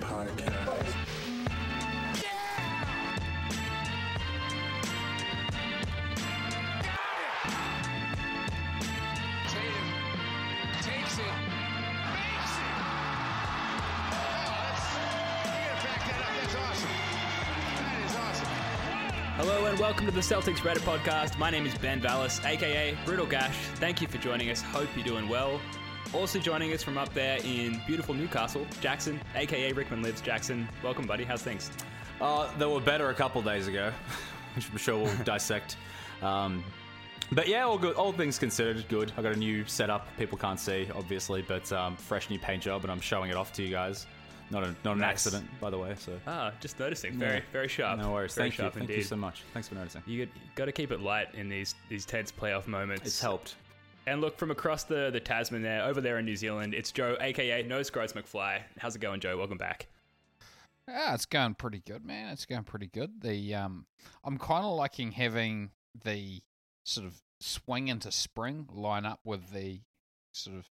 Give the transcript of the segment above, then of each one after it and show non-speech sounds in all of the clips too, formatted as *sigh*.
Podcast. Hello and welcome to the Celtics Reddit podcast. My name is Ben Vallis, aka Brutal Gash. Thank you for joining us. Hope you're doing well. Also joining us from up there in beautiful Newcastle, Jackson, aka Rickman Lives. Jackson, welcome, buddy. How's things? Uh, they were better a couple days ago, *laughs* which I'm sure we'll *laughs* dissect. Um, but yeah, all good. All things considered, good. I got a new setup. People can't see, obviously, but um, fresh new paint job, and I'm showing it off to you guys. Not a, not an Nice. accident, by the way. So Ah, just noticing. Very, Yeah. very sharp. no worries. Very Thank you. sharp Thank you so much. Thanks for noticing. You got to keep it light in these these tense playoff moments. It's helped. And look from across the the Tasman there, over there in New Zealand, it's Joe, aka No Scroats McFly. How's it going, Joe? Welcome back. Yeah, it's going pretty good, man. It's going pretty good. The um, I'm kind of liking having the sort of swing into spring line up with the sort of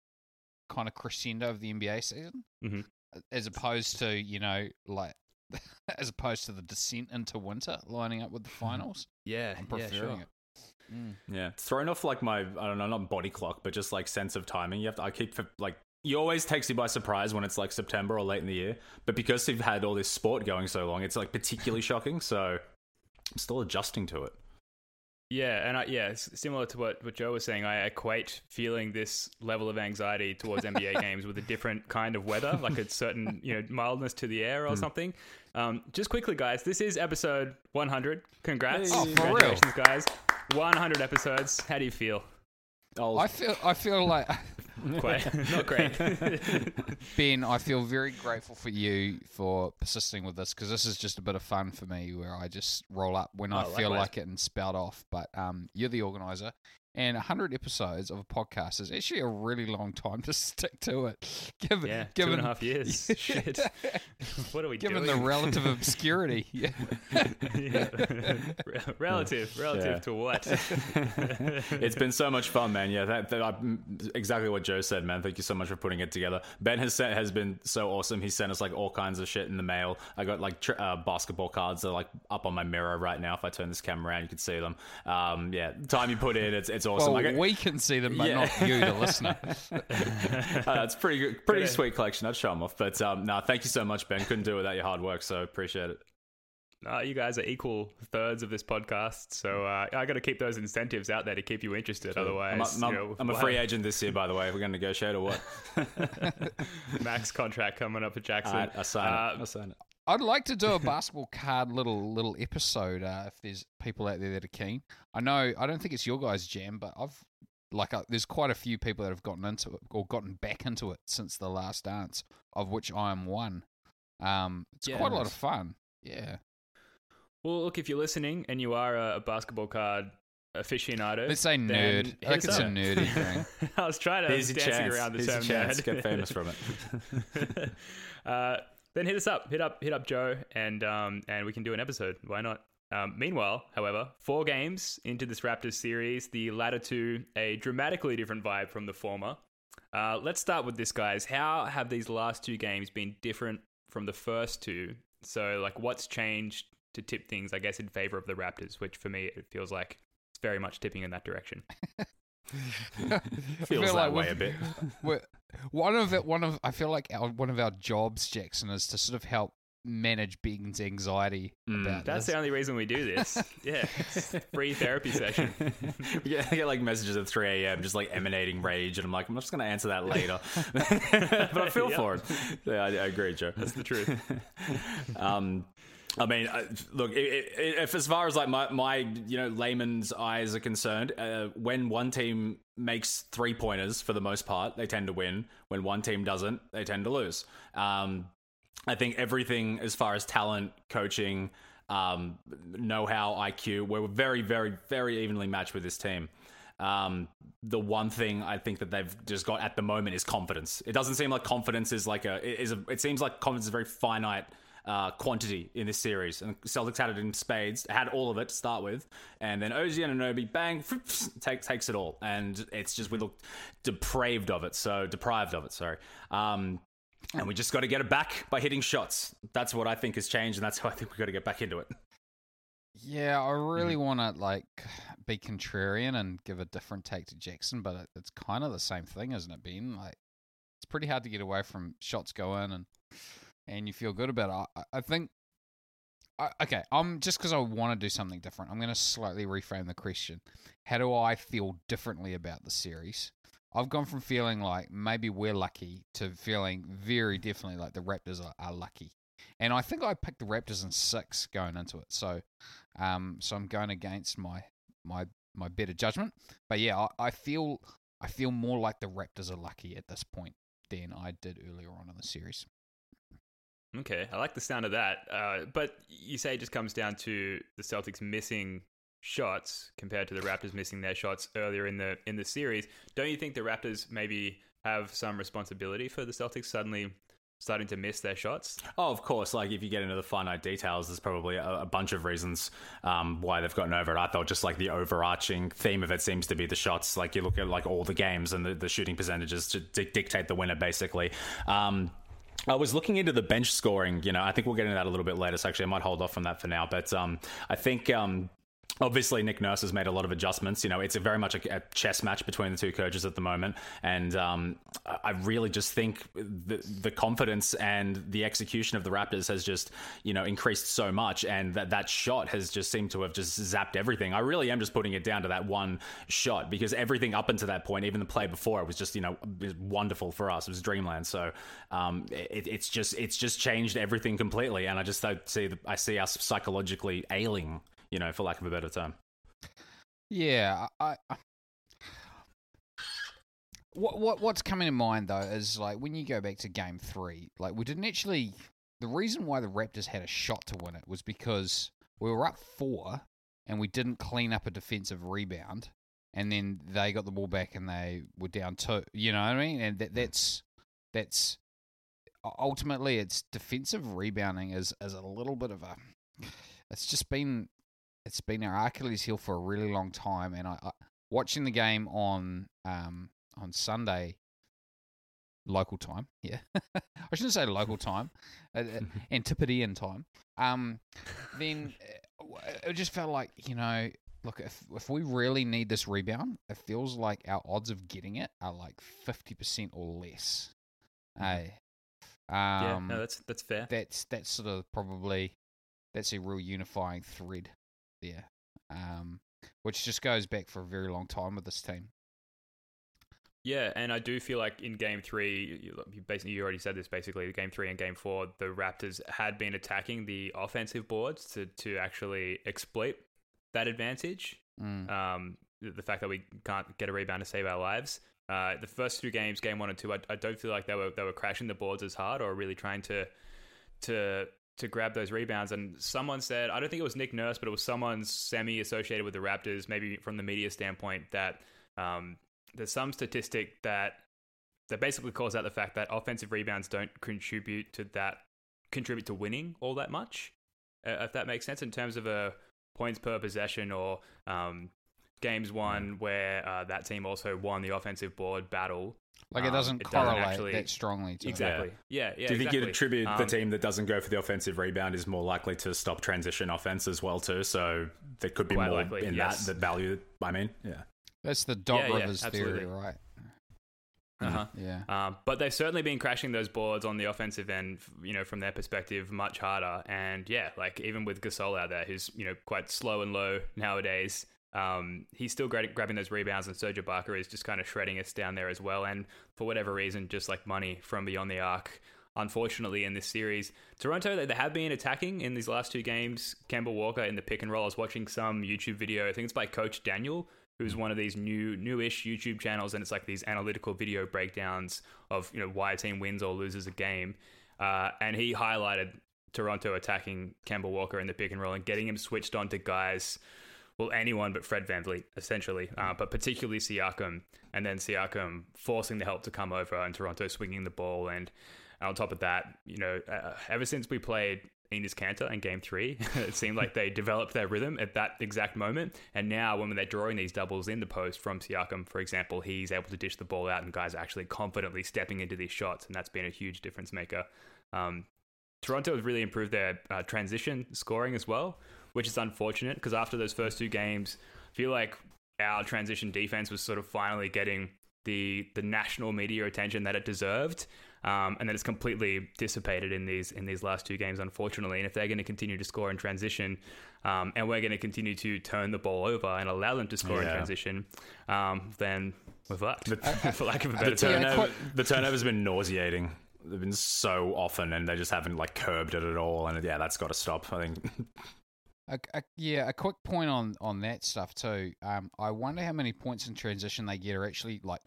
kind of crescendo of the NBA season, Mhm. as opposed to you know like *laughs* as opposed to the descent into winter lining up with the finals. Yeah, I'm preferring it. Mm. Yeah, it's thrown off like my I don't know, not body clock, but just like sense of timing. You have to. I keep like. You always takes you by surprise when it's like September or late in the year, but because you've had all this sport going so long, it's like particularly shocking. So I'm still adjusting to it. Yeah, and I, yeah, similar to what, what Joe was saying, I equate feeling this level of anxiety towards NBA *laughs* games with a different kind of weather, like a certain you know mildness to the air or something. Um, just quickly, guys, this is episode 100. Congrats, Oh, for real? congratulations, guys! 100 episodes. How do you feel? I'll, I feel I feel like *laughs* Quite not great. *laughs* Ben, I feel very grateful for you for persisting with this because this is just a bit of fun for me where I just roll up when I Oh, feel likewise. like it and spout off. But um, you're the organizer, and 100 episodes of a podcast is actually a really long time to *laughs* stick to it. Given, yeah, two given, and a half years. *laughs* Shit, *laughs* what are we given doing? the relative obscurity. Yeah. Yeah. Relative, relative Yeah. to what? it's been so much fun, man. Yeah, that, that, I, exactly what Joe said, man. Thank you so much for putting it together. Ben has sent, has been so awesome. He sent us like all kinds of shit in the mail. I got like tr- uh, basketball cards that are like up on my mirror right now. If I turn this camera around, you can see them. Um, yeah, time you put in, it's it's awesome. Well, I got- we can see them, but Yeah. not you, the listener. *laughs* uh, it's pretty good, pretty sweet collection. I'd show them off, but um, no, thank you so much, Ben. Couldn't do it without your hard work, so appreciate it. Uh, you guys are equal thirds of this podcast, so uh, I got to keep those incentives out there to keep you interested. Otherwise, I'm, a- I'm, you know, I'm a free have agent this year, by the way. We're going to negotiate or what? *laughs* *laughs* max contract coming up for Jackson. I, I sign Uh, it. I sign it. I'd like to do a basketball card little little episode uh, if there's people out there that are keen. I know I don't think it's your guys' jam, but I've like uh, there's quite a few people that have gotten into it or gotten back into it since the last dance, of which I am one. Um, it's Yeah, quite a lot of fun. Yeah, Well, look, if you're listening and you are a, a basketball card aficionado, let's say then nerd. hit I think us it's a up. nerdy *laughs* thing. I was trying to Here's dancing around the Here's your term chance. nerd. Get famous from it. *laughs* uh, then hit us up, hit up, hit up Joe, and um, and we can do an episode. Why not? Um, meanwhile, however, four games into this Raptors series, the latter two a dramatically different vibe from the former. Uh, let's start with this, guys. How have these last two games been different from the first two? So, like, what's changed to tip things, I guess, in favor of the Raptors? Which for me, it feels like it's very much tipping in that direction. *laughs* Feels feel that like way a bit. *laughs* we're- one of it, one of I feel like our, one of our jobs, Jackson, is to sort of help manage Ben's anxiety Mm. about That's this. the only reason we do this. *laughs* yeah, free therapy session. *laughs* yeah, I get like messages at 3 a.m. just like emanating rage, and I'm like, I'm just gonna answer that later. *laughs* but I feel Yep. for it. Yeah, I, I agree, Joe. That's the truth. um, I mean, look, i- i- if as far as like my, my you know layman's eyes are concerned, uh, when one team makes three pointers for the most part, they tend to win. When one team doesn't, they tend to lose. Um, I think everything as far as talent, coaching, um, know-how, IQ, we're very, very, very evenly matched with this team. Um, the one thing I think that they've just got at the moment is confidence. It doesn't seem like confidence is like a is a. It seems like confidence is very finite uh, quantity in this series, and Celtics had it in spades, had all of it to start with, and then OG Anunoby, bang, *laughs* takes takes it all, and it's just we look depraved of it, so deprived of it. Sorry. Um, and we just got to get it back by hitting shots. That's what I think has changed, and that's how I think we got to get back into it. Yeah, I really want to like be contrarian and give a different take to Jackson, but it, it's kind of the same thing, isn't it, Ben? Like, it's pretty hard to get away from shots going and and you feel good about it. I, I think. I, okay, I'm just because I want to do something different. I'm going to slightly reframe the question. How do I feel differently about the series? I've gone from feeling like maybe we're lucky to feeling very definitely like the Raptors are, are lucky. And I think I picked the Raptors in six going into it. So um, so I'm going against my my my better judgment. But yeah, I, I feel I feel more like the Raptors are lucky at this point than I did earlier on in the series. Okay, I like the sound of that. Uh, but you say it just comes down to the Celtics missing shots compared to the Raptors missing their shots earlier in the in the series. Don't you think the Raptors maybe have some responsibility for the Celtics suddenly starting to miss their shots? Oh, of course. Like if you get into the finite details, there's probably a, a bunch of reasons um, why they've gotten over it. I thought just like the overarching theme of it seems to be the shots. Like you look at like all the games and the, the shooting percentages to d- dictate the winner, basically. Um, I was looking into the bench scoring. You know, I think we'll get into that a little bit later. So actually, I might hold off on that for now. But um, I think um, Obviously, Nick Nurse has made a lot of adjustments. You know, it's very much a, a chess match between the two coaches at the moment, and um, I really just think the the confidence and the execution of the Raptors has just you know increased so much, and that that shot has just seemed to have just zapped everything. I really am just putting it down to that one shot because everything up until that point, even the play before, it was just you know wonderful for us. It was dreamland. So um, it, it's just it's just changed everything completely, and I just I see I see us psychologically ailing you know, for lack of a better term. Yeah, I, I what what what's coming to mind though is like when you go back to game three, like we didn't actually. The reason why the Raptors had a shot to win it was because we were up four and we didn't clean up a defensive rebound, and then they got the ball back and they were down two. You know what I mean? And that hmm. that's that's ultimately it's defensive rebounding is is a little bit of a. It's just been it's been our Achilles heel for a really long time. And I, I watching the game on um, on Sunday local time. Yeah, *laughs* I shouldn't say local *laughs* time, uh, uh Antipodean time. Um, then *laughs* uh, it just felt like you know, look, if if we really need this rebound, it feels like our odds of getting it are like fifty percent or less. Hey, um, yeah, no, that's that's fair. That's that's sort of probably that's a real unifying thread there, um, which just goes back for a very long time with this team. Yeah, and I do feel like in Game Three, you, basically you already said this. Basically, Game Three and Game Four, the Raptors had been attacking the offensive boards to to actually exploit that advantage. Mm. Um, the fact that we can't get a rebound to save our lives. Uh, the first two games, Game One and Two, I, I don't feel like they were they were crashing the boards as hard or really trying to to to grab those rebounds. And someone said, I don't think it was Nick Nurse, but it was someone semi associated with the Raptors, maybe from the media standpoint, that um, there's some statistic that that basically calls out the fact that offensive rebounds don't contribute to that contribute to winning all that much. Uh, if that makes sense in terms of a points per possession or um, games won where uh, that team also won the offensive board battle. Like it um, doesn't um, it correlate doesn't actually, that strongly. To exactly. It. Yeah. yeah. Do you exactly. think you'd attribute um, the team that doesn't go for the offensive rebound is more likely to stop transition offense as well too? So there could be more likely, in yes. that that value. I mean, yeah. That's the Doc yeah, Rivers yeah, theory, right? Uh-huh. Yeah. Um, but they've certainly been crashing those boards on the offensive end, you know, from their perspective, much harder. And yeah, like even with Gasol out there, who's, you know, quite slow and low nowadays, um, he's still great at grabbing those rebounds, and Serge Ibaka is just kind of shredding us down there as well. And for whatever reason, just like money from beyond the arc, unfortunately, in this series, Toronto they have been attacking in these last two games. Kemba Walker in the pick and roll. I was watching some YouTube video. I think it's by Coach Daniel, who's one of these new newish YouTube channels, and it's like these analytical video breakdowns of you know why a team wins or loses a game. uh, and he highlighted Toronto attacking Kemba Walker in the pick and roll and getting him switched on to guys, well, anyone but Fred VanVleet, essentially, uh, but particularly Siakam, and then Siakam forcing the help to come over and Toronto swinging the ball. And on top of that, you know, uh, ever since we played Enes Kanter in game three, *laughs* it seemed like they *laughs* developed their rhythm at that exact moment. And now, when they're drawing these doubles in the post from Siakam, for example, he's able to dish the ball out, and guys are actually confidently stepping into these shots, and that's been a huge difference maker. Um, Toronto has really improved their uh, transition scoring as well, which is unfortunate because after those first two games, I feel like our transition defense was sort of finally getting the the national media attention that it deserved, um, and then it's completely dissipated in these in these last two games, unfortunately. And if they're going to continue to score in transition, um, and we're going to continue to turn the ball over and allow them to score in transition, um, then we're fucked, *laughs* for lack of a The, better term. turnover, quite- the turnover's been nauseating. They've been so often, and they just haven't like curbed it at all. And yeah, that's got to stop. I think. *laughs* A, a, yeah, a quick point on on that stuff too. Um, I wonder how many points in transition they get are actually like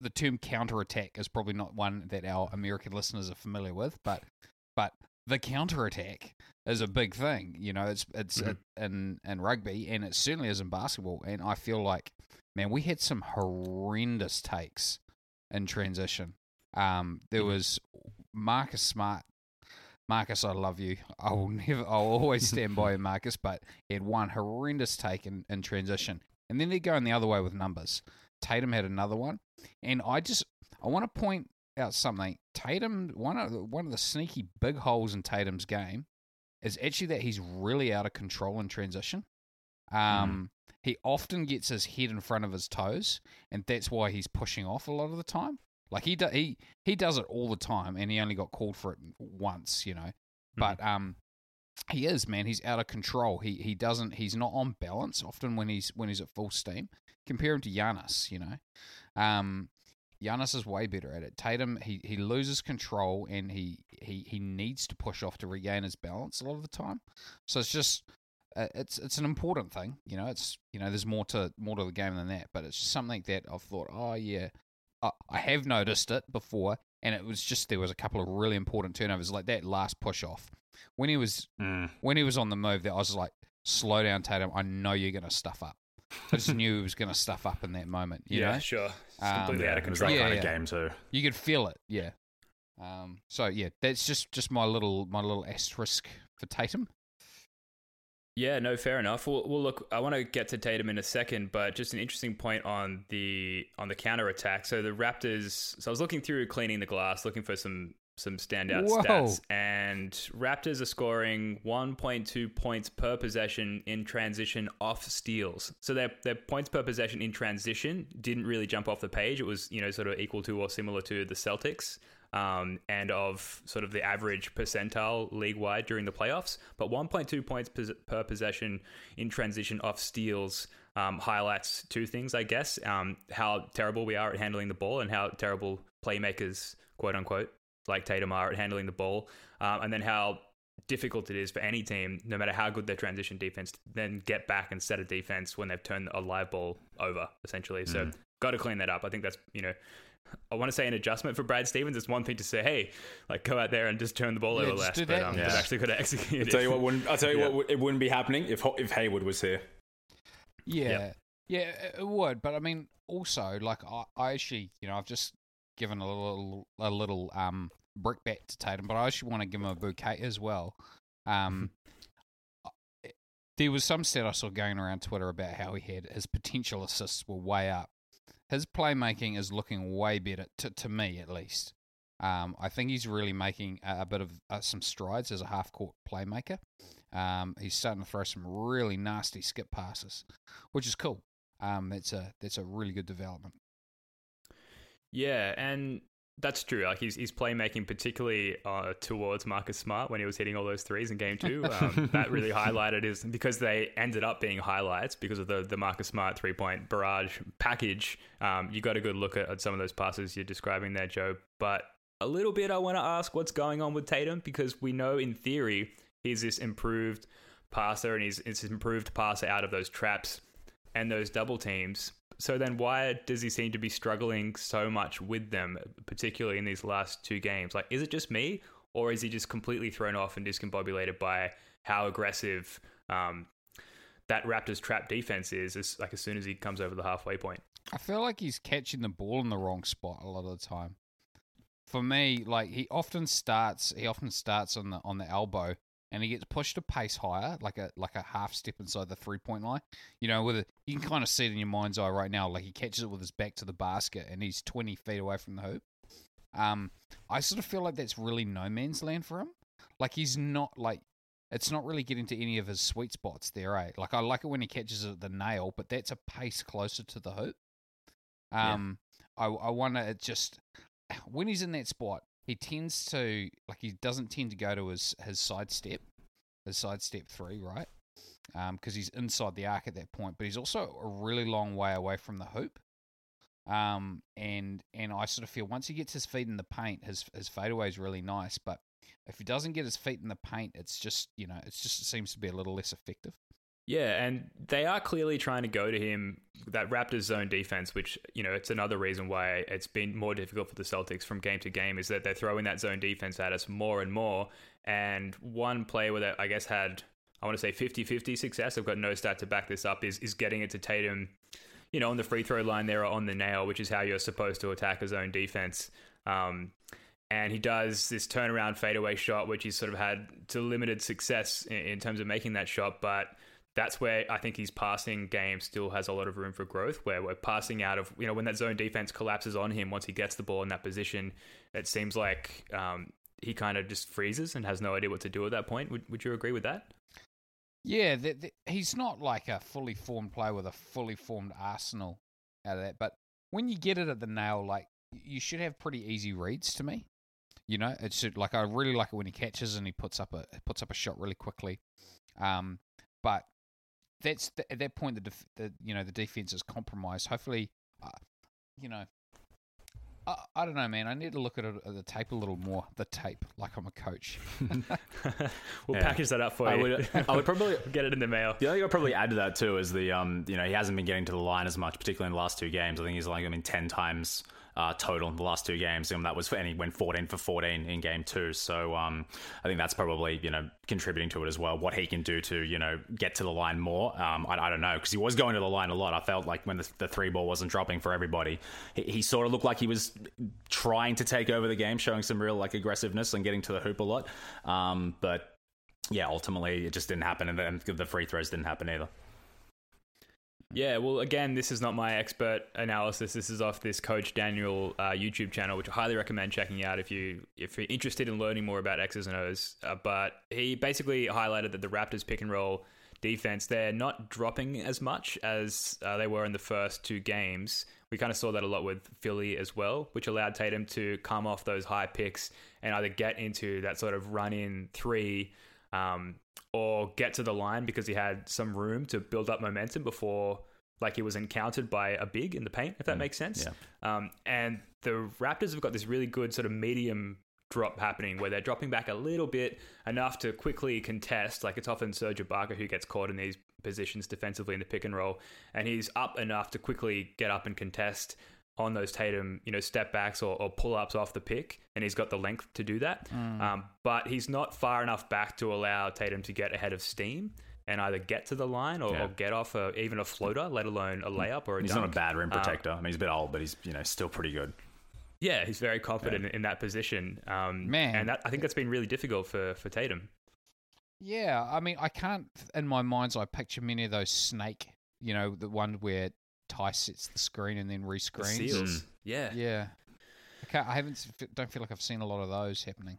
the term counter attack is probably not one that our American listeners are familiar with, but but the counter attack is a big thing. You know, it's it's Mhm. in in rugby and it certainly is in basketball. And I feel like, man, we had some horrendous takes in transition. Um, there was Marcus Smart. Marcus, I love you. *laughs* I will never, I'll always stand by you, Marcus. But he had one horrendous take in, in transition, and then they're going the other way with numbers. Tatum had another one, and I just, I want to point out something. Tatum, one of the, one of the sneaky big holes in Tatum's game is actually that he's really out of control in transition. Um, he often gets his head in front of his toes, and that's why he's pushing off a lot of the time. Like he do, he he does it all the time, and he only got called for it once, you know. But um, he is man. He's out of control. He he doesn't. He's not on balance often when he's when he's at full steam. Compare him to Giannis, you know. Um, Giannis is way better at it. Tatum, he, he loses control and he, he he needs to push off to regain his balance a lot of the time. So it's just uh, it's it's an important thing, you know. It's you know there's more to more to the game than that, but it's just something that I've thought, oh yeah, I, I have noticed it before, and it was just there was a couple of really important turnovers like that last push off when he was Mm. when he was on the move. That I was like, slow down, Tatum. I know you're gonna stuff up. I just knew he was gonna stuff up in that moment. You yeah, know? sure. It's Um, completely Yeah, out of it was control. that Yeah, kind yeah. of game too. You could feel it, yeah. Um, so yeah, that's just just my little my little asterisk for Tatum. Yeah, no, fair enough. Well, well, look, I want to get to Tatum in a second, but just an interesting point on the on the counter attack. So the Raptors. So I was looking through cleaning the glass, looking for some some standout Whoa. stats, and Raptors are scoring 1.2 points per possession in transition off steals. So their their points per possession in transition didn't really jump off the page. It was you know sort of equal to or similar to the Celtics um, and of sort of the average percentile league wide during the playoffs. But 1.2 points per possession in transition off steals um, highlights two things, I guess um, how terrible we are at handling the ball and how terrible playmakers, quote unquote, like Tatum are at handling the ball, um, and then how difficult it is for any team, no matter how good their transition defense, then get back and set a defense when they've turned a live ball over, essentially. So, got to clean that up. I think that's, you know, I want to say an adjustment for Brad Stevens. It's one thing to say, hey, like go out there and just turn the ball Yeah, over just less, but that. um, Yeah. they've actually got to *laughs* execute I'll tell you what wouldn't. I'll tell you Yeah. what it wouldn't be happening if Ho- if Hayward was here. Yeah, yeah, it- it would. But I mean, also like I, I actually, you know, I've just given a little a little um brickbat to Tatum, but I actually want to give him a bouquet as well. Um, *laughs* there was some stat I saw going around Twitter about how he had his potential assists were way up. His playmaking is looking way better to to me at least. Um, I think he's really making a, a bit of uh, some strides as a half court playmaker. Um, he's starting to throw some really nasty skip passes, which is cool. Um, that's a that's a really good development. Yeah, and that's true. Like he's he's playmaking particularly uh, towards Marcus Smart when he was hitting all those threes in game two. Um, *laughs* that really highlighted his because they ended up being highlights because of the the Marcus Smart three point barrage package. Um, you got a good look at, at some of those passes you're describing there, Joe. But a little bit, I want to ask what's going on with Tatum because we know in theory he's this improved passer and he's, he's improved passer out of those traps and those double teams. So then, why does he seem to be struggling so much with them, particularly in these last two games? Like, is it just me, or is he just completely thrown off and discombobulated by how aggressive um, that Raptors trap defense is? As, like as soon as he comes over the halfway point. I feel like he's catching the ball in the wrong spot a lot of the time. For me, like he often starts, he often starts on the on the elbow, and he gets pushed a pace higher, like a like a half step inside the three point line. You know, with a, you can kind of see it in your mind's eye right now. Like he catches it with his back to the basket, and he's twenty feet away from the hoop. Um, I sort of feel like that's really no man's land for him. Like he's not like it's not really getting to any of his sweet spots there, eh? Like I like it when he catches it at the nail, but that's a pace closer to the hoop. Um, I I wonder it just when he's in that spot, he tends to like he doesn't tend to go to his his side step, his side step three, right? Um, because he's inside the arc at that point, but he's also a really long way away from the hoop. Um, and and I sort of feel once he gets his feet in the paint, his his fadeaway is really nice, but if he doesn't get his feet in the paint, it's just you know it's just it seems to be a little less effective. Yeah, and they are clearly trying to go to him that Raptors zone defense, which you know it's another reason why it's been more difficult for the Celtics from game to game is that they're throwing that zone defense at us more and more. And one player where I guess had I want to say 50-50 success. I've got no stat to back this up. Is is getting it to Tatum, you know, on the free throw line there or on the nail, which is how you're supposed to attack a zone defense. Um, and he does this turnaround fadeaway shot, which he's sort of had to limited success in, in terms of making that shot, but that's where I think his passing game still has a lot of room for growth. Where we're passing out of, you know, when that zone defense collapses on him once he gets the ball in that position, it seems like um, he kind of just freezes and has no idea what to do at that point. Would, would you agree with that? Yeah, the, the, he's not like a fully formed player with a fully formed arsenal out of that. But when you get it at the nail, like you should have pretty easy reads to me. You know, it should like I really like it when he catches and he puts up a puts up a shot really quickly. Um, but that's the, at that point the, def, the you know the defense is compromised. Hopefully, uh, you know, I, I don't know, man. I need to look at, it, at the tape a little more. The tape, like I'm a coach. *laughs* *laughs* we'll Yeah. package that up for I you. would, *laughs* I would probably get it in the mail. The other thing I'd probably add to that too is the um, you know, he hasn't been getting to the line as much, particularly in the last two games. I think he's like I mean ten times uh, total in the last two games, and that was and he went fourteen for fourteen in game two. So um, I think that's probably you know contributing to it as well. What he can do to you know get to the line more, um, I, I don't know because he was going to the line a lot. I felt like when the, the three ball wasn't dropping for everybody, he, he sort of looked like he was trying to take over the game, showing some real like aggressiveness and getting to the hoop a lot. Um, but yeah, ultimately it just didn't happen, and the free throws didn't happen either. Yeah, well, again, this is not my expert analysis. This is off this Coach Daniel uh, YouTube channel, which I highly recommend checking out if you if you're interested in learning more about X's and O's. Uh, but he basically highlighted that the Raptors pick and roll defense they're not dropping as much as uh, they were in the first two games. We kind of saw that a lot with Philly as well, which allowed Tatum to come off those high picks and either get into that sort of run in three um, or get to the line because he had some room to build up momentum before like he was encountered by a big in the paint, if that makes sense. Um, and the Raptors have got this really good sort of medium drop happening where they're dropping back a little bit enough to quickly contest. Like it's often Serge Ibaka who gets caught in these positions defensively in the pick and roll, and he's up enough to quickly get up and contest on those Tatum, you know, step backs or, or pull ups off the pick, and he's got the length to do that. Um, but he's not far enough back to allow Tatum to get ahead of steam and either get to the line or, Yeah. or get off a, even a floater, let alone a layup or a He's dunk. not a bad rim Um, protector. I mean, he's a bit old, but he's you know still pretty good. yeah, he's very confident in that position. Um, Man. and that, I think that's been really difficult for for Tatum. Yeah, I mean, I can't in my mind's eye picture many of those snake. You know, the one where Ty sets the screen and then The rescreens. seals, yeah, Yeah, I, can't, I haven't. Don't feel like I've seen a lot of those happening.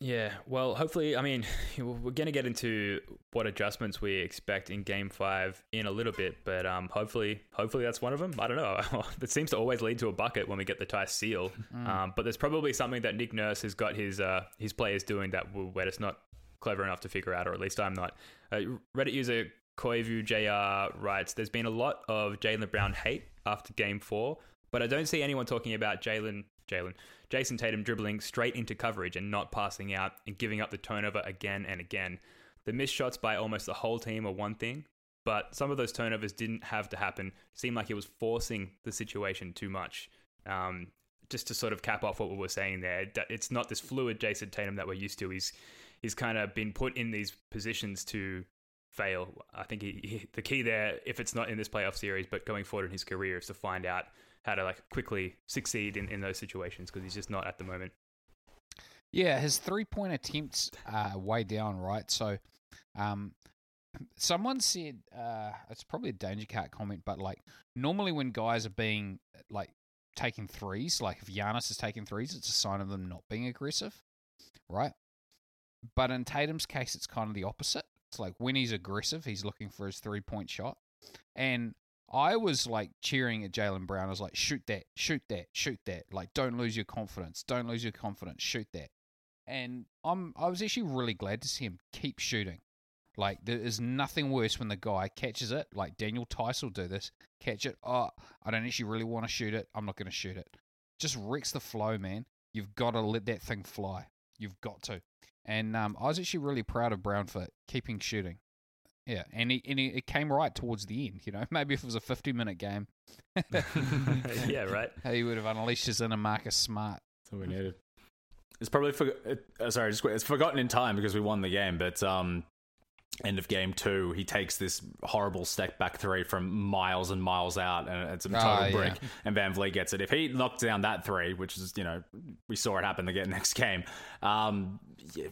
Yeah, well, hopefully, I mean, *laughs* we're going to get into what adjustments we expect in Game Five in a little bit, but um, hopefully, hopefully that's one of them. I don't know. *laughs* that seems to always lead to a bucket when we get the tie seal. Um, but there's probably something that Nick Nurse has got his uh, his players doing that will, we're just not clever enough to figure out, or at least I'm not. Uh, Reddit user Koivu Jr. writes, "There's been a lot of Jaylen Brown hate after Game Four, but I don't see anyone talking about Jaylen." Jaylen, Jayson Tatum dribbling straight into coverage and not passing out and giving up the turnover again and again. The missed shots by almost the whole team are one thing, but some of those turnovers didn't have to happen. It seemed like he was forcing the situation too much. Um, just to sort of cap off what we were saying there, it's not this fluid Jayson Tatum that we're used to. He's he's kind of been put in these positions to fail. I think he, he, the key there, if it's not in this playoff series, but going forward in his career, is to find out how to like quickly succeed in, in those situations because he's just not at the moment. Yeah, his three point attempts are way down, right? So, um, someone said uh, it's probably a danger cat comment, but like normally when guys are being like taking threes, like if Giannis is taking threes, it's a sign of them not being aggressive, right? But in Tatum's case, it's kind of the opposite. Like when he's aggressive, he's looking for his three point shot. And I was like cheering at Jaylen Brown. I was like, shoot that, shoot that, shoot that. Like, don't lose your confidence. Don't lose your confidence. Shoot that. And I'm I was actually really glad to see him keep shooting. Like there is nothing worse when the guy catches it, like Daniel Theis will do this, catch it. Oh, I don't actually really want to shoot it. I'm not going to shoot it. Just wrecks the flow, man. You've got to let that thing fly. You've got to. And um, I was actually really proud of Brown for keeping shooting. Yeah, and, he, and he, it came right towards the end. You know, *laughs* maybe if it was a 50 minute game, *laughs* yeah, right. *laughs* he would have unleashed his inner Marcus Smart. That's what we needed. It's probably for, uh, sorry, just, it's forgotten in time because we won the game, but um, end of game two, he takes this horrible step back three from miles and miles out, and it's a total Ah, yeah. brick. And VanVleet gets it. If he knocked down that three, which is you know we saw it happen again next game, um,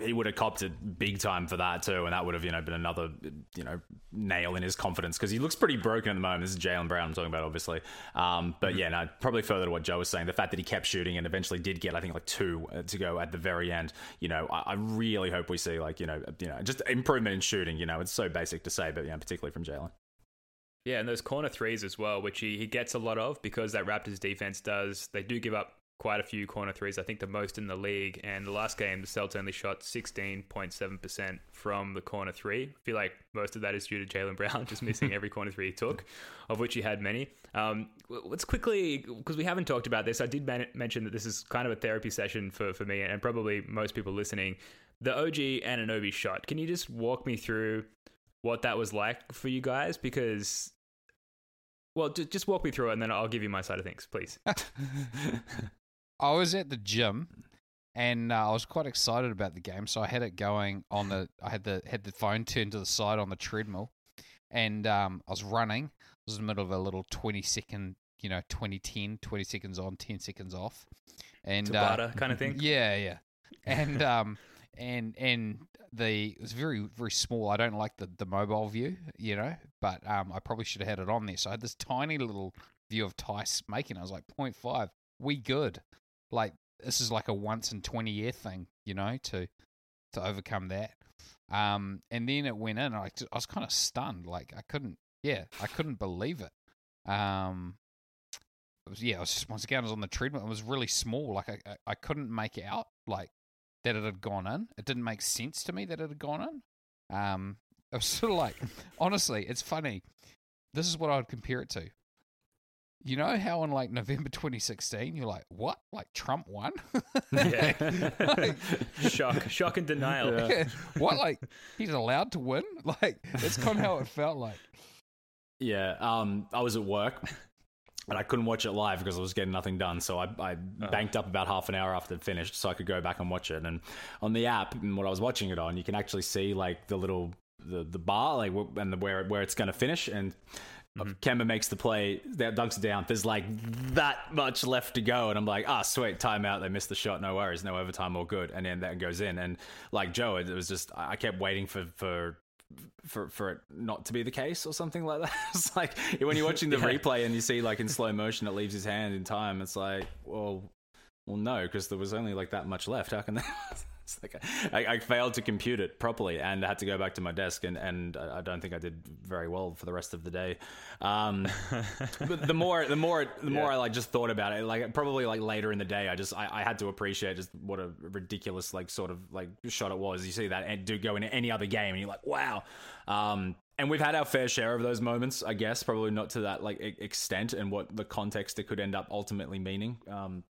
he would have copped it big time for that too, and that would have you know been another you know nail in his confidence because he looks pretty broken at the moment. This is Jaylen Brown I'm talking about, obviously. Um, but yeah, no, probably further to what Joe was saying, the fact that he kept shooting and eventually did get I think like two uh, to go at the very end. You know, I, I really hope we see like you know you know just improvement in shooting. You know, it's so basic to say, but yeah, particularly from Jaylen. Yeah, and those corner threes as well, which he, he gets a lot of because that Raptors defense does. They do give up quite a few corner threes, I think the most in the league. And the last game, the Celtics only shot 16.7% from the corner three. I feel like most of that is due to Jaylen Brown *laughs* just missing every corner three he took, of which he had many. Um, let's quickly, because we haven't talked about this, I did man- mention that this is kind of a therapy session for, for me and probably most people listening. The OG Anunoby shot. Can you just walk me through what that was like for you guys? Because well, ju- just walk me through it, and then I'll give you my side of things, please. *laughs* I was at the gym and uh, I was quite excited about the game, so I had it going on the. I had the had the phone turned to the side on the treadmill, and um, I was running. I was in the middle of a little twenty second, you know, 2010, 20 seconds on, ten seconds off, and uh, kind of thing. *laughs* yeah, yeah, and um, and and the it was very very small. I don't like the the mobile view, you know, but um, I probably should have had it on there. So I had this tiny little view of Theis making. I was like 0.5, we good. Like this is like a once in twenty year thing, you know, to to overcome that. Um, and then it went in. I, I was kind of stunned. Like I couldn't, yeah, I couldn't believe it. Um, yeah. I was just, once again, I was on the treadmill. It was really small. Like I, I, I couldn't make out like that it had gone in. It didn't make sense to me that it had gone in. Um, *laughs* it was sort of like, honestly, it's funny. This is what I would compare it to. You know how in like November *laughs* 2016, you're like, what? Like Trump won? Yeah. *laughs* Like, shock, shock and denial. what? Like he's allowed to win? Like it's kind of how it felt like. Yeah, um, I was at work. And I couldn't watch it live because I was getting nothing done. So I, I banked up about half an hour after it finished so I could go back and watch it. And on the app, and what I was watching it on, you can actually see like the little the, the bar, like and the, where where it's going to finish. And Kemba makes the play, that dunks it down. There's like that much left to go, and I'm like, ah, sweet, timeout. They missed the shot, no worries, no overtime, all good. And then that goes in, and like Joe, it was just I I kept waiting for for for for it not to be the case or something like that. *laughs* it's like when you're watching the Yeah. replay and you see like in slow motion it leaves his hand in time. It's like, well, well, no, because there was only like that much left. How can that? *laughs* *laughs* It's like I, I failed to compute it properly and I had to go back to my desk and, and I don't think I did very well for the rest of the day. Um, *laughs* but the more the more the more I like just thought about it, like probably like later in the day, I just I, I had to appreciate just what a ridiculous like sort of like shot it was. You see that and do go into any other game and you're like, wow. Um, and we've had our fair share of those moments, I guess, probably not to that like extent and what the context it could end up ultimately meaning. Um,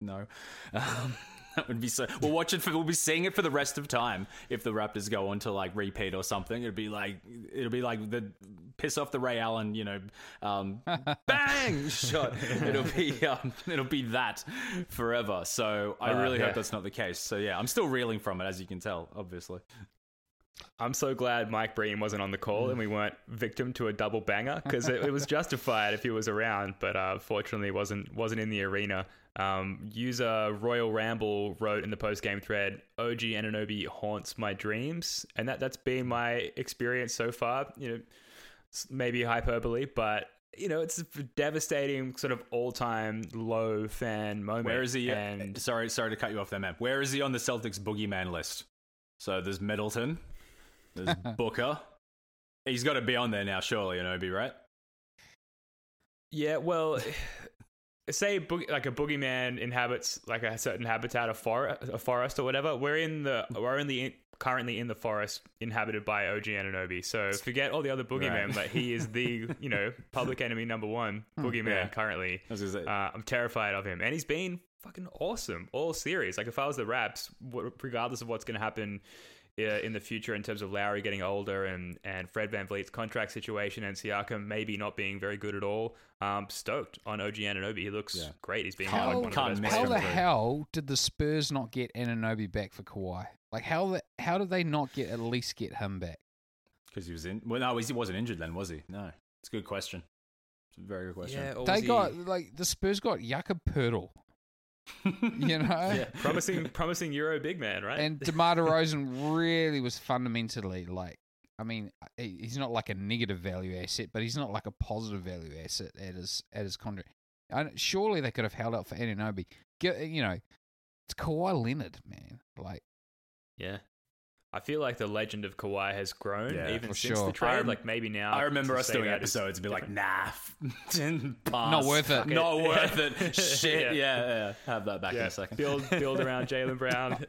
no. *laughs* Um, That would be so. We'll watch it for. We'll be seeing it for the rest of time. If the Raptors go on to like repeat or something, it'd be like it'll be like the piss off the Ray Allen, you know, um, *laughs* bang shot. It'll be um, it'll be that forever. So I Uh, really yeah. hope that's not the case. So yeah, I'm still reeling from it, as you can tell, obviously. I'm so glad Mike Breen wasn't on the call and we weren't victim to a double banger because it, it was *laughs* justified if he was around, but uh, fortunately wasn't wasn't in the arena. Um, user Royal Ramble wrote in the post game thread, "OG Anunoby haunts my dreams," and that that's been my experience so far. You know, maybe hyperbole, but you know, it's a devastating sort of all time low fan moment. Where is he? And sorry, sorry to cut you off there, man. Where is he on the Celtics boogeyman list? So there's Middleton, there's *laughs* Booker. He's got to be on there now, surely, Anobi, right? Yeah, well, *laughs* say like a boogeyman inhabits like a certain habitat, a forest, a forest or whatever. We're in the we're only in, currently in the forest inhabited by OG Anunoby. So forget all the other boogeymen, Right. but he is the *laughs* you know public enemy number one boogeyman Yeah. currently. I was gonna say- Uh, I'm terrified of him, and he's been fucking awesome all series. Like if I was the Raps, regardless of what's going to happen in the future in terms of Lowry getting older and, and Fred VanVleet's contract situation and Siakam maybe not being very good at all. Um, stoked on OG Anunoby. He looks Yeah. great. He's being How- like one of the best How the too. hell did the Spurs not get Anunoby back for Kawhi? Like how the, how did they not get at least get him back? Because he was in. Well, no, he wasn't injured then, was he? No. It's a good question. It's a very good question. Yeah, They he- got like the Spurs got Jakob Pertl, *laughs* you know, yeah, promising, promising Euro big man, right? and DeMar DeRozan really was fundamentally like. I mean, he's not like a negative value asset, but he's not like a positive value asset at his at his contract. And surely they could have held out for Anunoby. You know, it's Kawhi Leonard, man. Like yeah. I feel like the legend of Kawhi has grown Yeah, even since sure. the trade. I rem- like maybe now. I remember us doing episodes and be like, nah, *laughs* Not not worth it. *laughs* Not worth it. *laughs* Shit. Yeah. Yeah. yeah, Have that back in a second. build build around Jaylen Brown.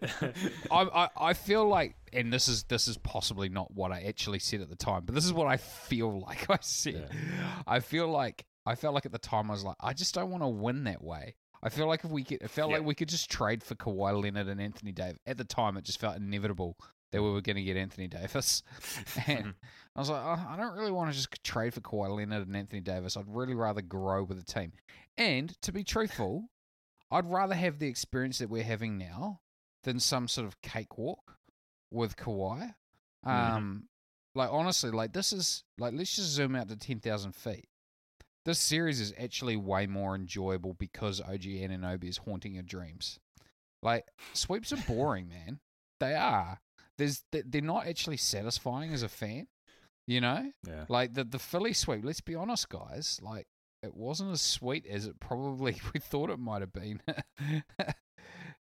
I, I I feel like, and this is this is possibly not what I actually said at the time, but this is what I feel like I said. I feel like I felt like at the time I was like, I just don't want to win that way. I feel like if we could, it felt Yeah. like we could just trade for Kawhi Leonard and Anthony Davis. At the time, it just felt inevitable that we were going to get Anthony Davis, *laughs* and I was like, oh, I don't really want to just trade for Kawhi Leonard and Anthony Davis. I'd really rather grow with the team. And to be truthful, I'd rather have the experience that we're having now than some sort of cakewalk with Kawhi. Um, like honestly, like this is like let's just zoom out to ten thousand feet. This series is actually way more enjoyable because OG Anunoby is haunting your dreams. Like sweeps are boring, *laughs* man. They are. There's they- they're not actually satisfying as a fan. You know, Yeah. like the the Philly sweep. Let's be honest, guys. Like it wasn't as sweet as it probably *laughs* we thought it might have been. *laughs*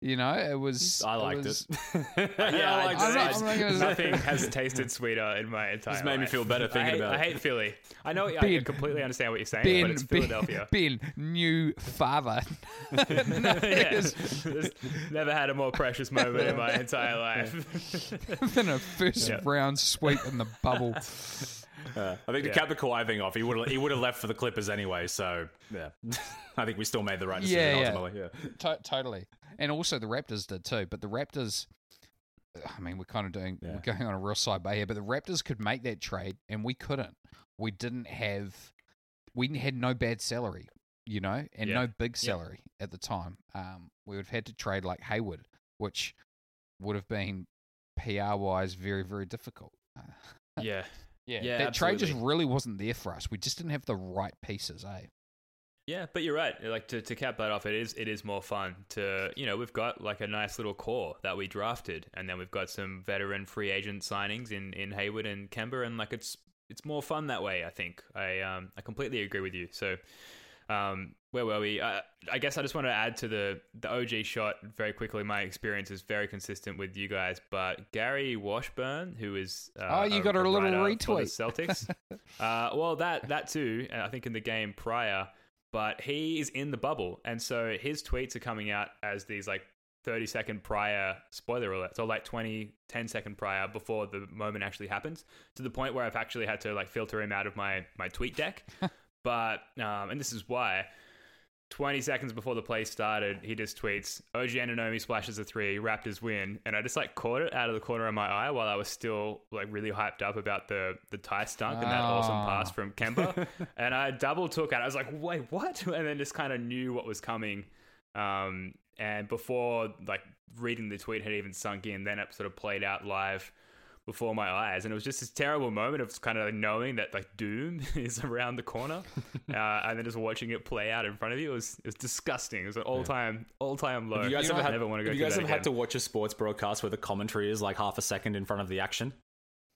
you know, it was. I liked was- it. *laughs* *laughs* yeah, I liked I'm it. not- I'm not gonna- Nothing has tasted sweeter in my entire. Just made me feel better I thinking hate, about I it. I hate Philly. I know. I Ben- completely understand what you're saying, Ben, but it's Philadelphia. *laughs* Ben, new father. yeah, There's There's never had a more precious moment in my entire life. been a first Yeah. round sweep in the bubble. Uh, I think to Yeah. cap the Kawhi thing off, he would have he would have left for the Clippers anyway. So yeah, I think we still made the right decision Yeah, yeah. ultimately. Yeah. To- totally. And also the Raptors did too. But the Raptors, I mean, we're kind of doing, Yeah. we're going on a real side bay here, but the Raptors could make that trade and we couldn't. We didn't have, we had no bad salary, you know, and Yeah. no big salary at the time. Um, we would have had to trade like Hayward, which would have been PR wise very, very difficult. Yeah, *laughs* yeah, Yeah, that trade just really wasn't there for us. We just didn't have the right pieces, eh? Yeah. But you're right. Like to, to cap that off, it is it is more fun to you know we've got like a nice little core that we drafted, and then we've got some veteran free agent signings in in Hayward and Kemba, and like it's it's more fun that way. I think I um I completely agree with you. So. Um, where were we? Uh, I guess I just want to add to the the OG shot very quickly. My experience is very consistent with you guys, but Gary Washburn, who is uh, Oh, you got a little writer for the retweet. Celtics. *laughs* uh, well, that that too. I think in the game prior, but he is in the bubble, and so his tweets are coming out as these like 30 second prior spoiler alerts or like 20 10 second prior before the moment actually happens to the point where i've actually had to like filter him out of my my tweet deck. *laughs* But um and this is why 20 seconds before the play started, he just tweets, OG Anunoby splashes a three, Raptors win. And I just like caught it out of the corner of my eye while I was still like really hyped up about the, the Theis dunk and that awesome Ah. pass from Kemba. *laughs* and I double took it. I was like, wait, what? *laughs* And then just kind of knew what was coming. Um, and before like reading the tweet had even sunk in, then it sort of played out live before my eyes, and it was just this terrible moment of kind of knowing that like doom *laughs* is around the corner, *laughs* uh, and then just watching it play out in front of you. It was it was disgusting. It was an all time all time low. Have you guys ever had, never want to go. have you guys that ever had to watch a sports broadcast where the commentary is like half a second in front of the action?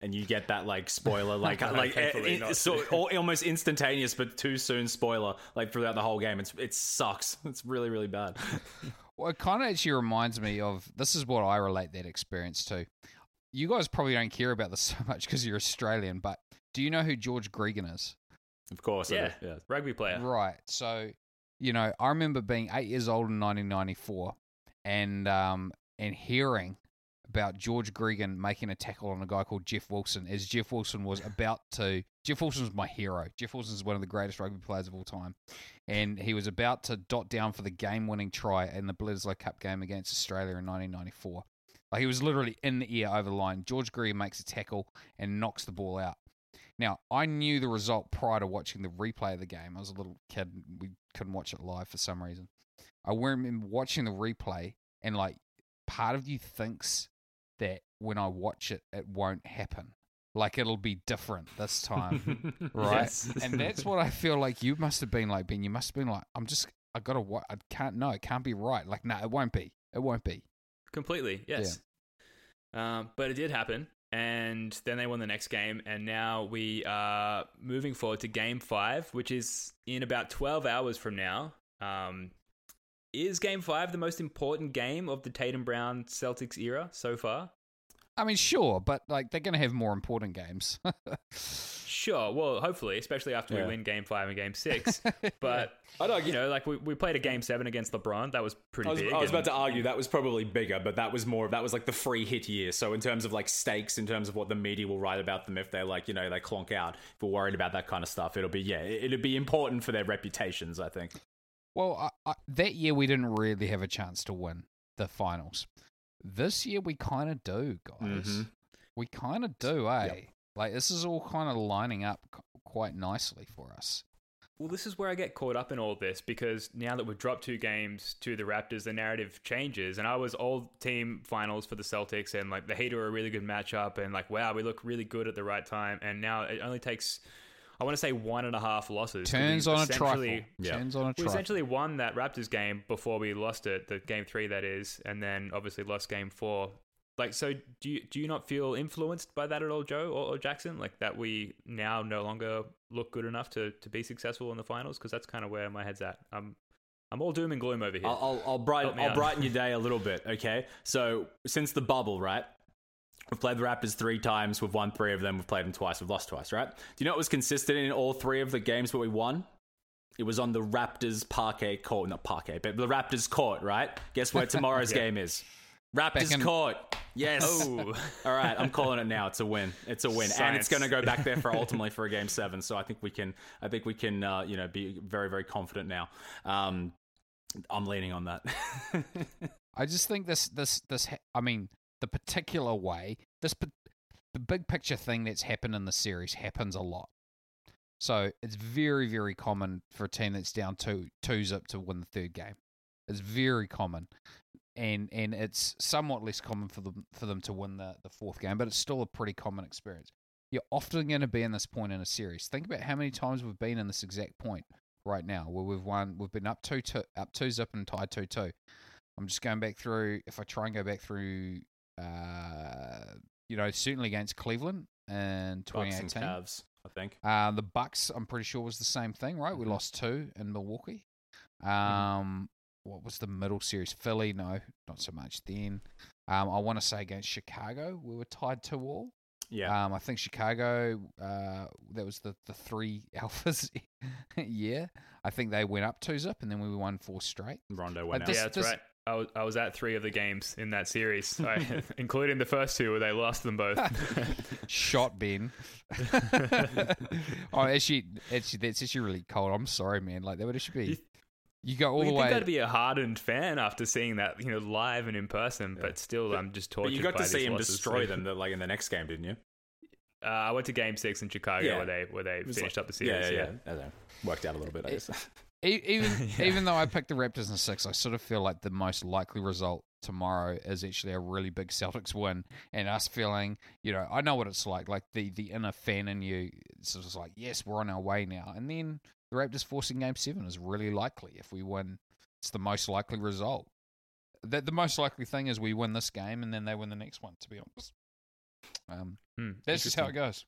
And you get that like spoiler, *laughs* like like Thankfully it, so al- almost instantaneous, but too soon spoiler, like throughout the whole game. It's it sucks. It's really really bad. Well, it kind of actually reminds me of this is what I relate that experience to. You guys probably don't care about this *laughs* so much because you're Australian, but do you know who George Gregan is? Of course, Yeah, yeah. rugby player. Right. So, you know, I remember being eight years old in 1994 and um, and hearing about George Gregan making a tackle on a guy called Jeff Wilson as Jeff Wilson was about to. Jeff Wilson was my hero. Jeff Wilson is one of the greatest rugby players of all time. And he was about to dot down for the game winning try in the Bledisloe Cup game against Australia in 1994. Like he was literally in the air over the line. George Gregan makes a tackle and knocks the ball out. Now, I knew the result prior to watching the replay of the game. I was a little kid. We couldn't watch it live for some reason. I remember watching the replay, and like, part of you thinks that when I watch it, it won't happen. Like, it'll be different this *laughs* time. right? Yes. And that's what I feel like you must have been like, Ben. You must have been like, I'm just, I gotta, I can't, no, it can't be right. Like, no, it won't be. It won't be. Completely, yes. Um, but it did happen, and then they won the next game, and now we are moving forward to Game Five, which is in about twelve hours from now. Um, is Game Five the most important game of the Tatum Brown Celtics era so far? I mean, sure, but like, they're gonna have more important games. *laughs* Sure. Well, hopefully, especially after Yeah. we win Game Five and Game *laughs* Six. But I'd argue- you know, like we, we played a Game Seven against LeBron. That was pretty I was, big. I was and- about to argue that was probably bigger, but that was more of that was like the free hit year. So in terms of like stakes, in terms of what the media will write about them if they're like you know they clonk out, if we're worried about that kind of stuff, it'll be yeah, it- it'll be important for their reputations. I think. Well, I, I, that year we didn't really have a chance to win the finals. This year we kind of do, guys. Mhm. We kind of do, eh? Yep. Like this is all kind of lining up quite nicely for us. Well, this is where I get caught up in all this because now that we've dropped two games to the Raptors, the narrative changes. And I was all team finals for the Celtics, and like the Heat are a really good matchup, and like wow, we look really good at the right time. And now it only takes, I want to say one and a half losses. we Turns on a trifle. essentially- Yeah. Turns on a We essentially won that Raptors game before we lost it, the game three that is, and then obviously lost game four. Like, so do you do you not feel influenced by that at all, Joe or, or Jackson? Like that we now no longer look good enough to, to be successful in the finals? Because that's kind of where my head's at. I'm I'm all doom and gloom over here. I'll, I'll, I'll brighten I'll brighten your day a little bit. Okay, so since the bubble, right? We've played the Raptors three times. We've won three of them. We've played them twice. We've lost twice, right? Do you know what was consistent in all three of the games that we won? It was on the Raptors parquet court, not parquet, but the Raptors court, right? Guess where *laughs* tomorrow's Yeah. game is? Raptors in- court. Yes. oh, *laughs* All right, I'm calling it now. It's a win. It's a win, and it's going to go back there for *laughs* ultimately for a game seven. So I think we can. I think we can. Uh, you know, be very very confident now. Um, I'm leaning on that. I just think this this this I mean the particular way this the big picture thing that's happened in the series happens a lot. So it's very very common for a team that's down two two zip to win the third game. It's very common. And and it's somewhat less common for them for them to win the, the fourth game, but it's still a pretty common experience. You're often going to be in this point in a series. Think about how many times we've been in this exact point right now, where we've won, we've been up two, two up two zip and tied two two. I'm just going back through. If I try and go back through, uh, you know, certainly against Cleveland in Bucks and 2018. Cavs, I think. Uh, the Bucks, I'm pretty sure was the same thing, right? We lost two in Milwaukee. Um, what was the middle series? Philly, no, not so much then. Um, I want to say against Chicago, we were tied to all. Yeah. Um, I think Chicago, uh, that was the, the three *laughs* alphas *laughs* yeah. I think they went up two zip and then we won four straight. Rondo went uh, out. yeah, that's this- right. I was, I was at three of the games in that series, I, *laughs* including the first two where they lost them both. *laughs* Shot Ben. *laughs* oh, actually, actually, that's actually really cold. I'm sorry, man. Like that would actually be. You go all Well, the you way. think I'd be a hardened fan after seeing that, you know, live and in person, but still, I'm just tortured. But you got by to see him losses, destroy them, like in the next game, didn't you? Uh, I went to Game Six in Chicago Yeah. where they where they It finished like- up the series. Yeah, yeah, yeah. I. Worked out a little bit, I guess. *laughs* Even even though I picked the Raptors in six, I sort of feel like the most likely result tomorrow is actually a really big Celtics win, and us feeling, you know, I know what it's like. Like the the inner fan in you, it's just like, yes, we're on our way now, and then the Raptors forcing Game Seven is really likely. If we win, it's the most likely result. The, the most likely thing is we win this game, and then they win the next one. To be honest, um, Hmm, that's just how it goes.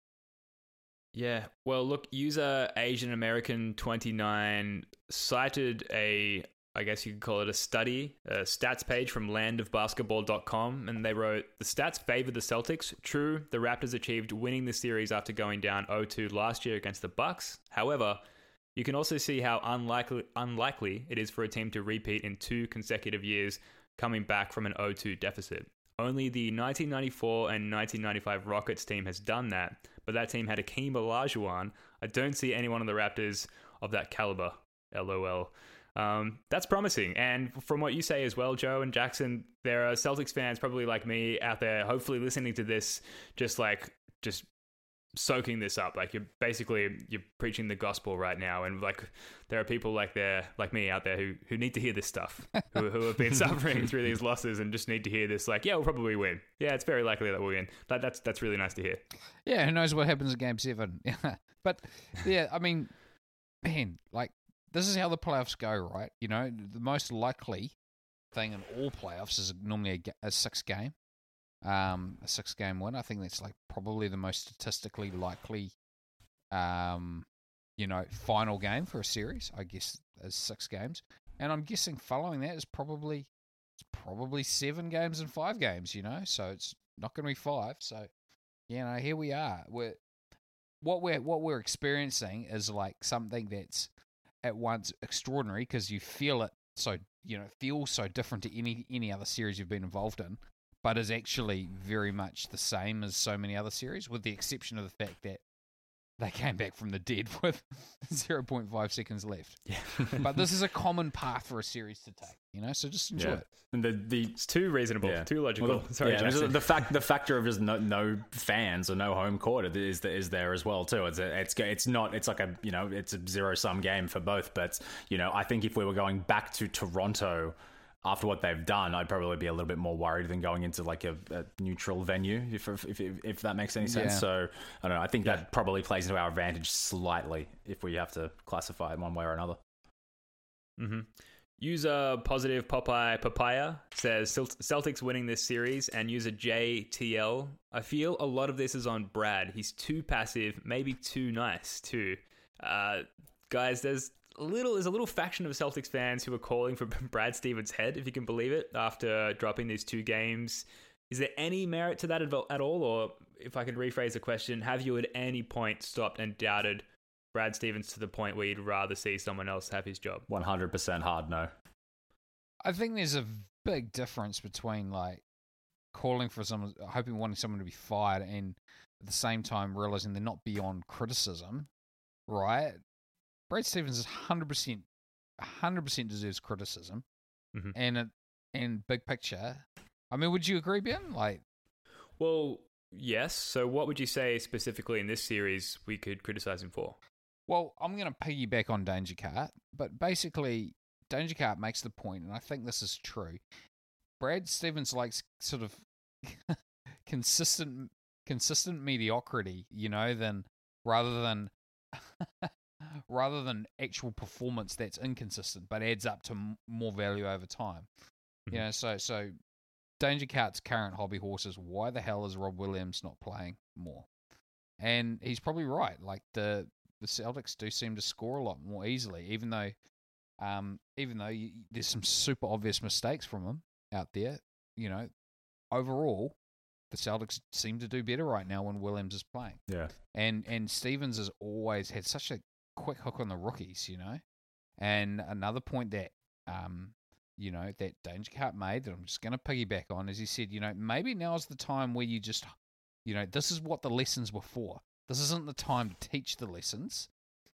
Yeah. Well, look, user Asian American 29 cited a, I guess you could call it a study, a stats page from landofbasketball.com, and they wrote the stats favor the Celtics. True, the Raptors achieved winning the series after going down 0-2 last year against the Bucks. However, you can also see how unlikely unlikely it is for a team to repeat in two consecutive years coming back from an 0-2 deficit. Only the 1994 and 1995 Rockets team has done that, but that team had Hakeem Olajuwon. I don't see anyone on the Raptors of that caliber. LOL. Um, that's promising. And from what you say as well, Joe and Jackson, there are Celtics fans probably like me out there, hopefully listening to this, just like just soaking this up. Like you're basically you're preaching the gospel right now, and like there are people like there, like me out there, who who need to hear this stuff, who who have been *laughs* suffering through these losses and just need to hear this. Like, yeah, we'll probably win. Yeah, it's very likely that we'll win. That, that's that's really nice to hear. Yeah, who knows what happens in game seven? *laughs* but yeah, I mean, man, like this is how the playoffs go, right? You know, the most likely thing in all playoffs is normally a, a six game, um, a six game win. I think that's like probably the most statistically likely, um, you know, final game for a series. I guess is six games, and I'm guessing following that is probably it's probably seven games and five games. You know, so it's not going to be five. So you know, here we are. We're what we're what we're experiencing is like something that's at once extraordinary because you feel it so you know feels so different to any any other series you've been involved in, but is actually very much the same as so many other series, with the exception of the fact that they came back from the dead *laughs* with 0.5 seconds left. Yeah, But this is a *laughs* common path for a series to take, you know. So just enjoy Yeah. it. And the the it's too reasonable, Yeah. too logical. Well, Sorry, yeah, the fact the factor of just no, no fans or no home court is is there as well too. It's a, it's it's not it's like a you know it's a zero sum game for both. But you know I think if we were going back to Toronto after what they've done, I'd probably be a little bit more worried than going into like a, a neutral venue if, if if if that makes any sense. Yeah. So I don't know. I think that probably plays into our advantage slightly if we have to classify it one way or another. Mm-hmm. User positive Popeye Papaya says Celtics winning this series, and user JTL. I feel a lot of this is on Brad. He's too passive, maybe too nice too. Uh, guys, there's little there's a little faction of Celtics fans who are calling for *laughs* Brad Stevens' head, if you can believe it, after dropping these two games. Is there any merit to that at at all, or if I can rephrase the question, have you at any point stopped and doubted Brad Stevens to the point where you'd rather see someone else have his job? One hundred percent hard no. I think there's a big difference between like calling for someone, hoping wanting someone to be fired, and at the same time realizing they're not beyond criticism, right? Brad Stevens is hundred percent, hundred percent deserves criticism, Mhm. and it, and big picture. I mean, would you agree, Ben? Like, Well, yes. So, what would you say specifically in this series we could criticize him for? Well, I'm going to piggyback on Danger Cart, but basically, Danger Cart makes the point, and I think this is true. Brad Stevens likes sort of *laughs* consistent, consistent mediocrity, you know, than rather than *laughs* rather than actual performance that's inconsistent but adds up to m- more value over time. You Mhm. know, so so Danger Cart's current hobby horse is why the hell is Rob Williams not playing more? And he's probably right. Like the the Celtics do seem to score a lot more easily, even though, um, even though you, there's some super obvious mistakes from him out there. You know, overall, the Celtics seem to do better right now when Williams is playing. Yeah. And and Stevens has always had such a quick hook on the rookies, you know. And another point that um you know that Danger Cart made that I'm just going to piggyback on is he said, you know, maybe now's the time where you just, you know, this is what the lessons were for. This isn't the time to teach the lessons.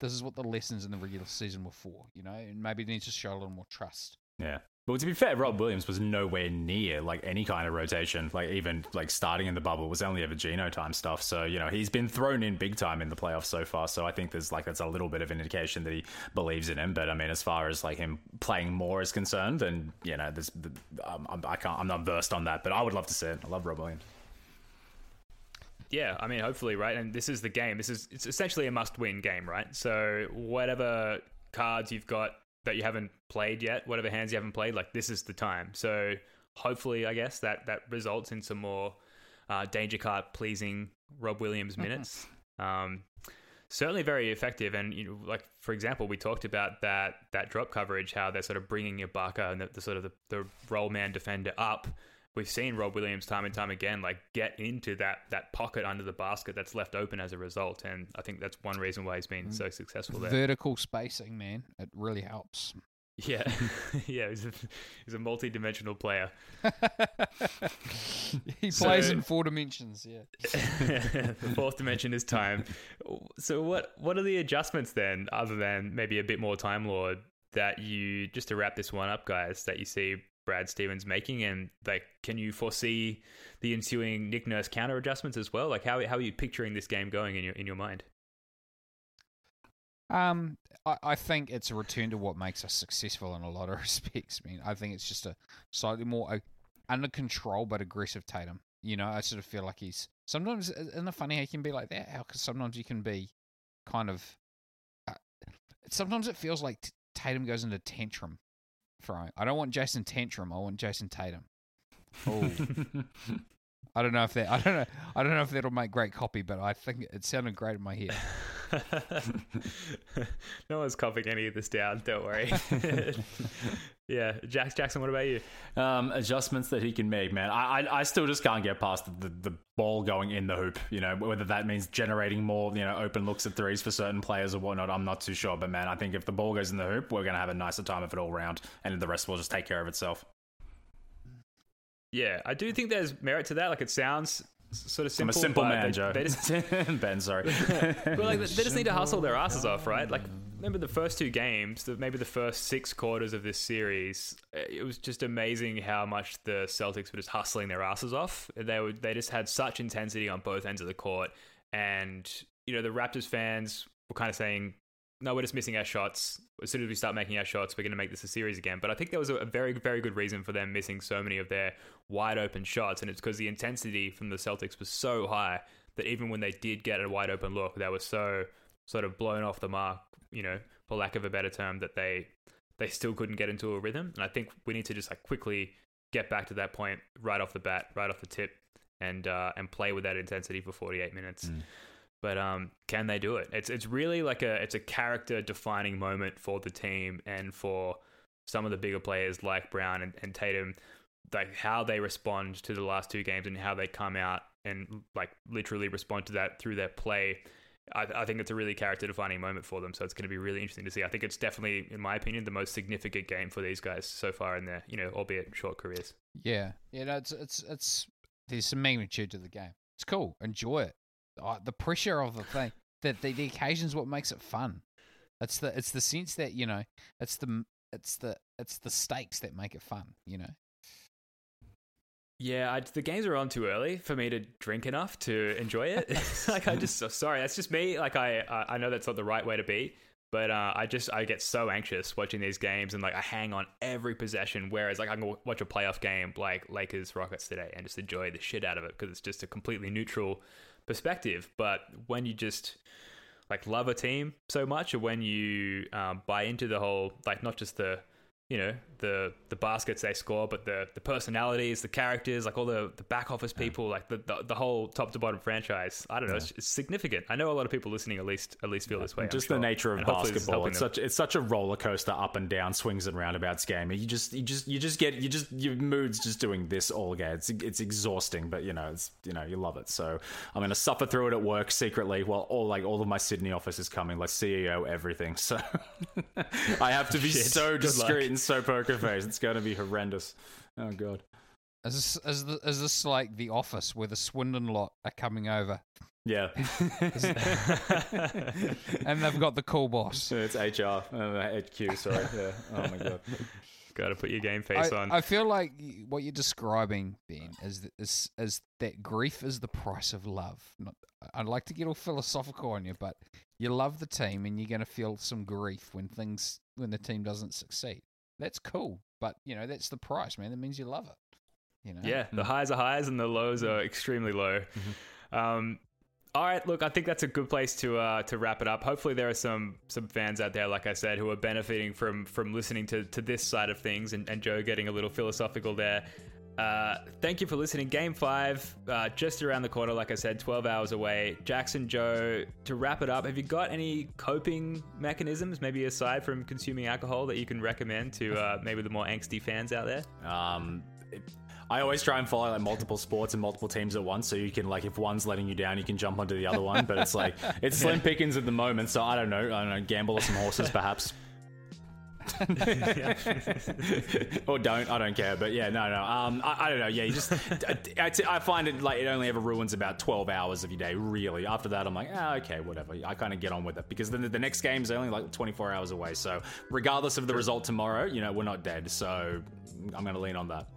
This is what the lessons in the regular season were for, you know, and maybe they need to show a little more trust. Yeah. But to be fair, Rob Williams was nowhere near like any kind of rotation. Like even like starting in the bubble was only ever Gino time stuff. So you know he's been thrown in big time in the playoffs so far. So I think there's like that's a little bit of an indication that he believes in him. But I mean, as far as like him playing more is concerned, then you know there's um, I'm, I can't I'm not versed on that. But I would love to see it. I love Rob Williams. Yeah, I mean, hopefully, right? And this is the game. This is it's essentially a must-win game, right? So whatever cards you've got that you haven't played yet, whatever hands you haven't played, like this is the time. So hopefully, I guess that that results in some more uh, Danger Cart pleasing Rob Williams minutes. um, certainly very effective, and you know, like for example, we talked about that that drop coverage, how they're sort of bringing Ibaka and the, the sort of the, the roll man defender up. We've seen Rob Williams time and time again, like get into that that pocket under the basket that's left open as a result, and I think that's one reason why he's been mm. so successful there. Vertical spacing, man, it really helps. Yeah, *laughs* yeah, he's a, he's a multi-dimensional player. *laughs* he So- plays in four dimensions. Yeah. *laughs* the fourth dimension is time. So what what are the adjustments then, other than maybe a bit more Time Lord, that you just to wrap this one up, guys, that you see Brad Stevens making, and like, can you foresee the ensuing Nick Nurse counter adjustments as well? Like, how how are you picturing this game going in your in your mind? Um, I, I think it's a return to what makes us successful in a lot of *laughs* respects. I mean, I think it's just a slightly more uh, under control but aggressive Tatum. You know, I sort of feel like he's sometimes isn't it funny how he can be like that? How 'cause sometimes you can be kind of. Uh, sometimes it feels like Tatum goes into tantrum throwing. I don't want Jason Tantrum. I want Jayson Tatum. Oh, *laughs* *laughs* I don't know if that. I don't know. I don't know if that'll make great copy, but I think it sounded great in my head. *laughs* no one's copying any of this down. Don't worry. *laughs* yeah, Jax Jackson. What about you? um, adjustments that he can make, man. I, I I still just can't get past the, the ball going in the hoop. You know, whether that means generating more, you know, open looks at threes for certain players or whatnot. I'm not too sure, but man, I think if the ball goes in the hoop, we're gonna have a nicer time of it all round, and the rest will just take care of itself. Yeah, I do think there's merit to that. Like, it sounds sort of simple. I'm a simple but man, they, Joe. They just, *laughs* ben, sorry. *laughs* but like, they just need to hustle their asses off, right? Like, remember the first two games, the, maybe the first six quarters of this series, uh, it was just amazing how much the Celtics were just hustling their asses off. They were, they just had such intensity on both ends of the court, and you know the Raptors fans were kind of saying, "No, we're just missing our shots. As soon as we start making our shots, we're going to make this a series again." But I think there was a, very, very good reason for them missing so many of their wide open shots, and it's because the intensity from the Celtics was so high that even when they did get a wide open look, they were so sort of blown off the mark, you know, for lack of a better term, that they they still couldn't get into a rhythm. And I think we need to just like quickly get back to that point right off the bat, right off the tip, and uh, and play with that intensity for 48 minutes. But um, can they do it? It's it's really like a it's a character defining moment for the team and for some of the bigger players like Brown and, and Tatum, like how they respond to the last two games and how they come out and like literally respond to that through their play. I, I think it's a really character defining moment for them. So it's going to be really interesting to see. I think it's definitely, in my opinion, the most significant game for these guys so far in their, you know, albeit short careers. Yeah, yeah. No, it's it's it's there's some magnitude to the game. It's cool. Enjoy it. Uh, the pressure of the thing, the, the the occasion's what makes it fun. It's the it's the sense that you know it's the it's the it's the stakes that make it fun. You know. Yeah, I, the games are on too early for me to drink enough to enjoy it. *laughs* like I just sorry, that's just me. Like I I I know that's not the right way to be, but uh, I just I get so anxious watching these games and like I hang on every possession. Whereas like I can watch a playoff game like Lakers Rockets today and just enjoy the shit out of it because it's just a completely neutral perspective. But when you just like love a team so much, or when you um, buy into the whole like not just the you know the the baskets they score, but the the personalities, the characters, like all the the back office people, like the, the the whole top to bottom franchise. I don't know, it's, it's significant. I know a lot of people listening at least at least feel this way. Just sure. the nature of And hopefully this is basketball. It's them. such it's such a roller coaster, up and down, swings and roundabouts game. You just you just you just get you just your mood's just doing this all game. It's it's exhausting, but you know it's you know you love it. So I'm gonna suffer through it at work secretly while all like all of my Sydney office is coming, like CEO everything. So *laughs* I have to be *laughs* so discreet and so poker face. It's gonna be horrendous. Oh god. Is this, is, the, is this like the office where the Swindon lot are coming over Yeah. *laughs* and they've got the cool boss? it's HR. Uh, HQ, sorry. Yeah. Oh my god. *laughs* Got to put your game face I, on. I feel like what you're describing, Ben, is that, is, is that grief is the price of love. Not, I'd like to get all philosophical on you, but you love the team and you're going to feel some grief when things when the team doesn't succeed. That's cool, but you know that's the price, man. That means you love it. You know. Yeah, the highs are highs and the lows are extremely low. Um, all right, look, I think that's a good place to uh, to wrap it up. Hopefully, there are some some fans out there, like I said, who are benefiting from from listening to to this side of things, and, and Joe getting a little philosophical there. Uh, thank you for listening. Game five, uh, just around the corner, like I said, 12 hours away. Jackson, Joe, to wrap it up, have you got any coping mechanisms, maybe aside from consuming alcohol, that you can recommend to uh, maybe the more angsty fans out there? Um, it- I always try and follow like multiple sports and multiple teams at once, so you can like if one's letting you down, you can jump onto the other one. But it's like it's *laughs* slim pickings at the moment, so I don't know. I don't know. Gamble or some horses, perhaps. *laughs* or don't. I don't care. But yeah, no, no. Um, I, I don't know. Yeah, you just. I, I find it like it only ever ruins about twelve hours of your day. Really. After that, I'm like, ah, okay, whatever. I kind of get on with it because then the, the next is only like 24 hours away. So regardless of the result tomorrow, you know, we're not dead. So I'm gonna lean on that.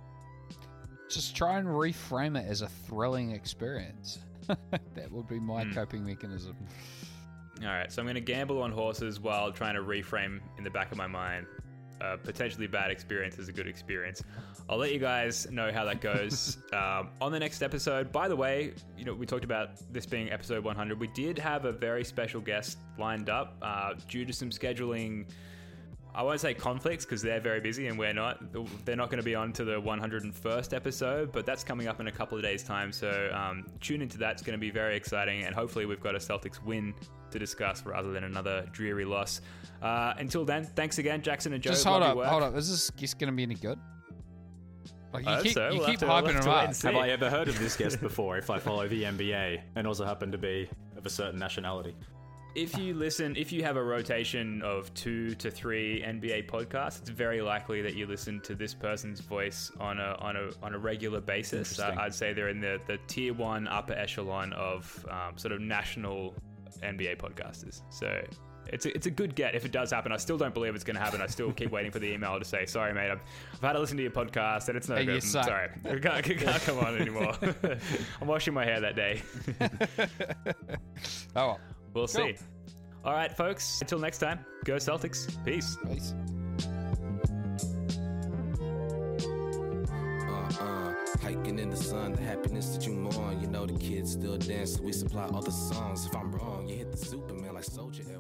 Just try and reframe it as a thrilling experience. *laughs* that would be my coping mechanism. All right, so I'm going to gamble on horses while trying to reframe in the back of my mind a potentially bad experience as a good experience. I'll let you guys know how that goes *laughs* um, on the next episode. By the way, you know we talked about this being episode 100. We did have a very special guest lined up uh, due to some scheduling. I won't say conflicts because they're very busy and we're not. They're not going to be on to the 101st episode, but that's coming up in a couple of days' time. So um, tune into that. It's going to be very exciting, and hopefully we've got a Celtics win to discuss rather than another dreary loss. Uh, until then, thanks again, Jackson and Joe. Just hold up, work. hold up. Is this guest going to be any good? Like you I keep, so. you We'll keep have to- we'll hyping have him up. Have I ever heard of this guest before? If I follow the NBA and also happen to be of a certain nationality. If you listen, if you have a rotation of two to three NBA podcasts, it's very likely that you listen to this person's voice on a on a on a regular basis. Uh, I'd say they're in the the tier one upper echelon of um, sort of national NBA podcasters. So. It's a, it's a good get if it does happen. I still don't believe it's going to happen. I still keep waiting for the email to say, "Sorry, mate, I've, I've had to listen to your podcast and it's no Hey, good. you I'm suck." sorry, I can't, I can't come on anymore. *laughs* *laughs* I'm washing my hair that day. *laughs* Oh, well. We'll Cool. see. All right, folks. Until next time, go Celtics. Peace. Peace. Uh, uh, hiking in the sun, the happiness that you mourn. You know the kids still dance, so we supply other songs. If I'm wrong, you hit the Superman like Soldier at war.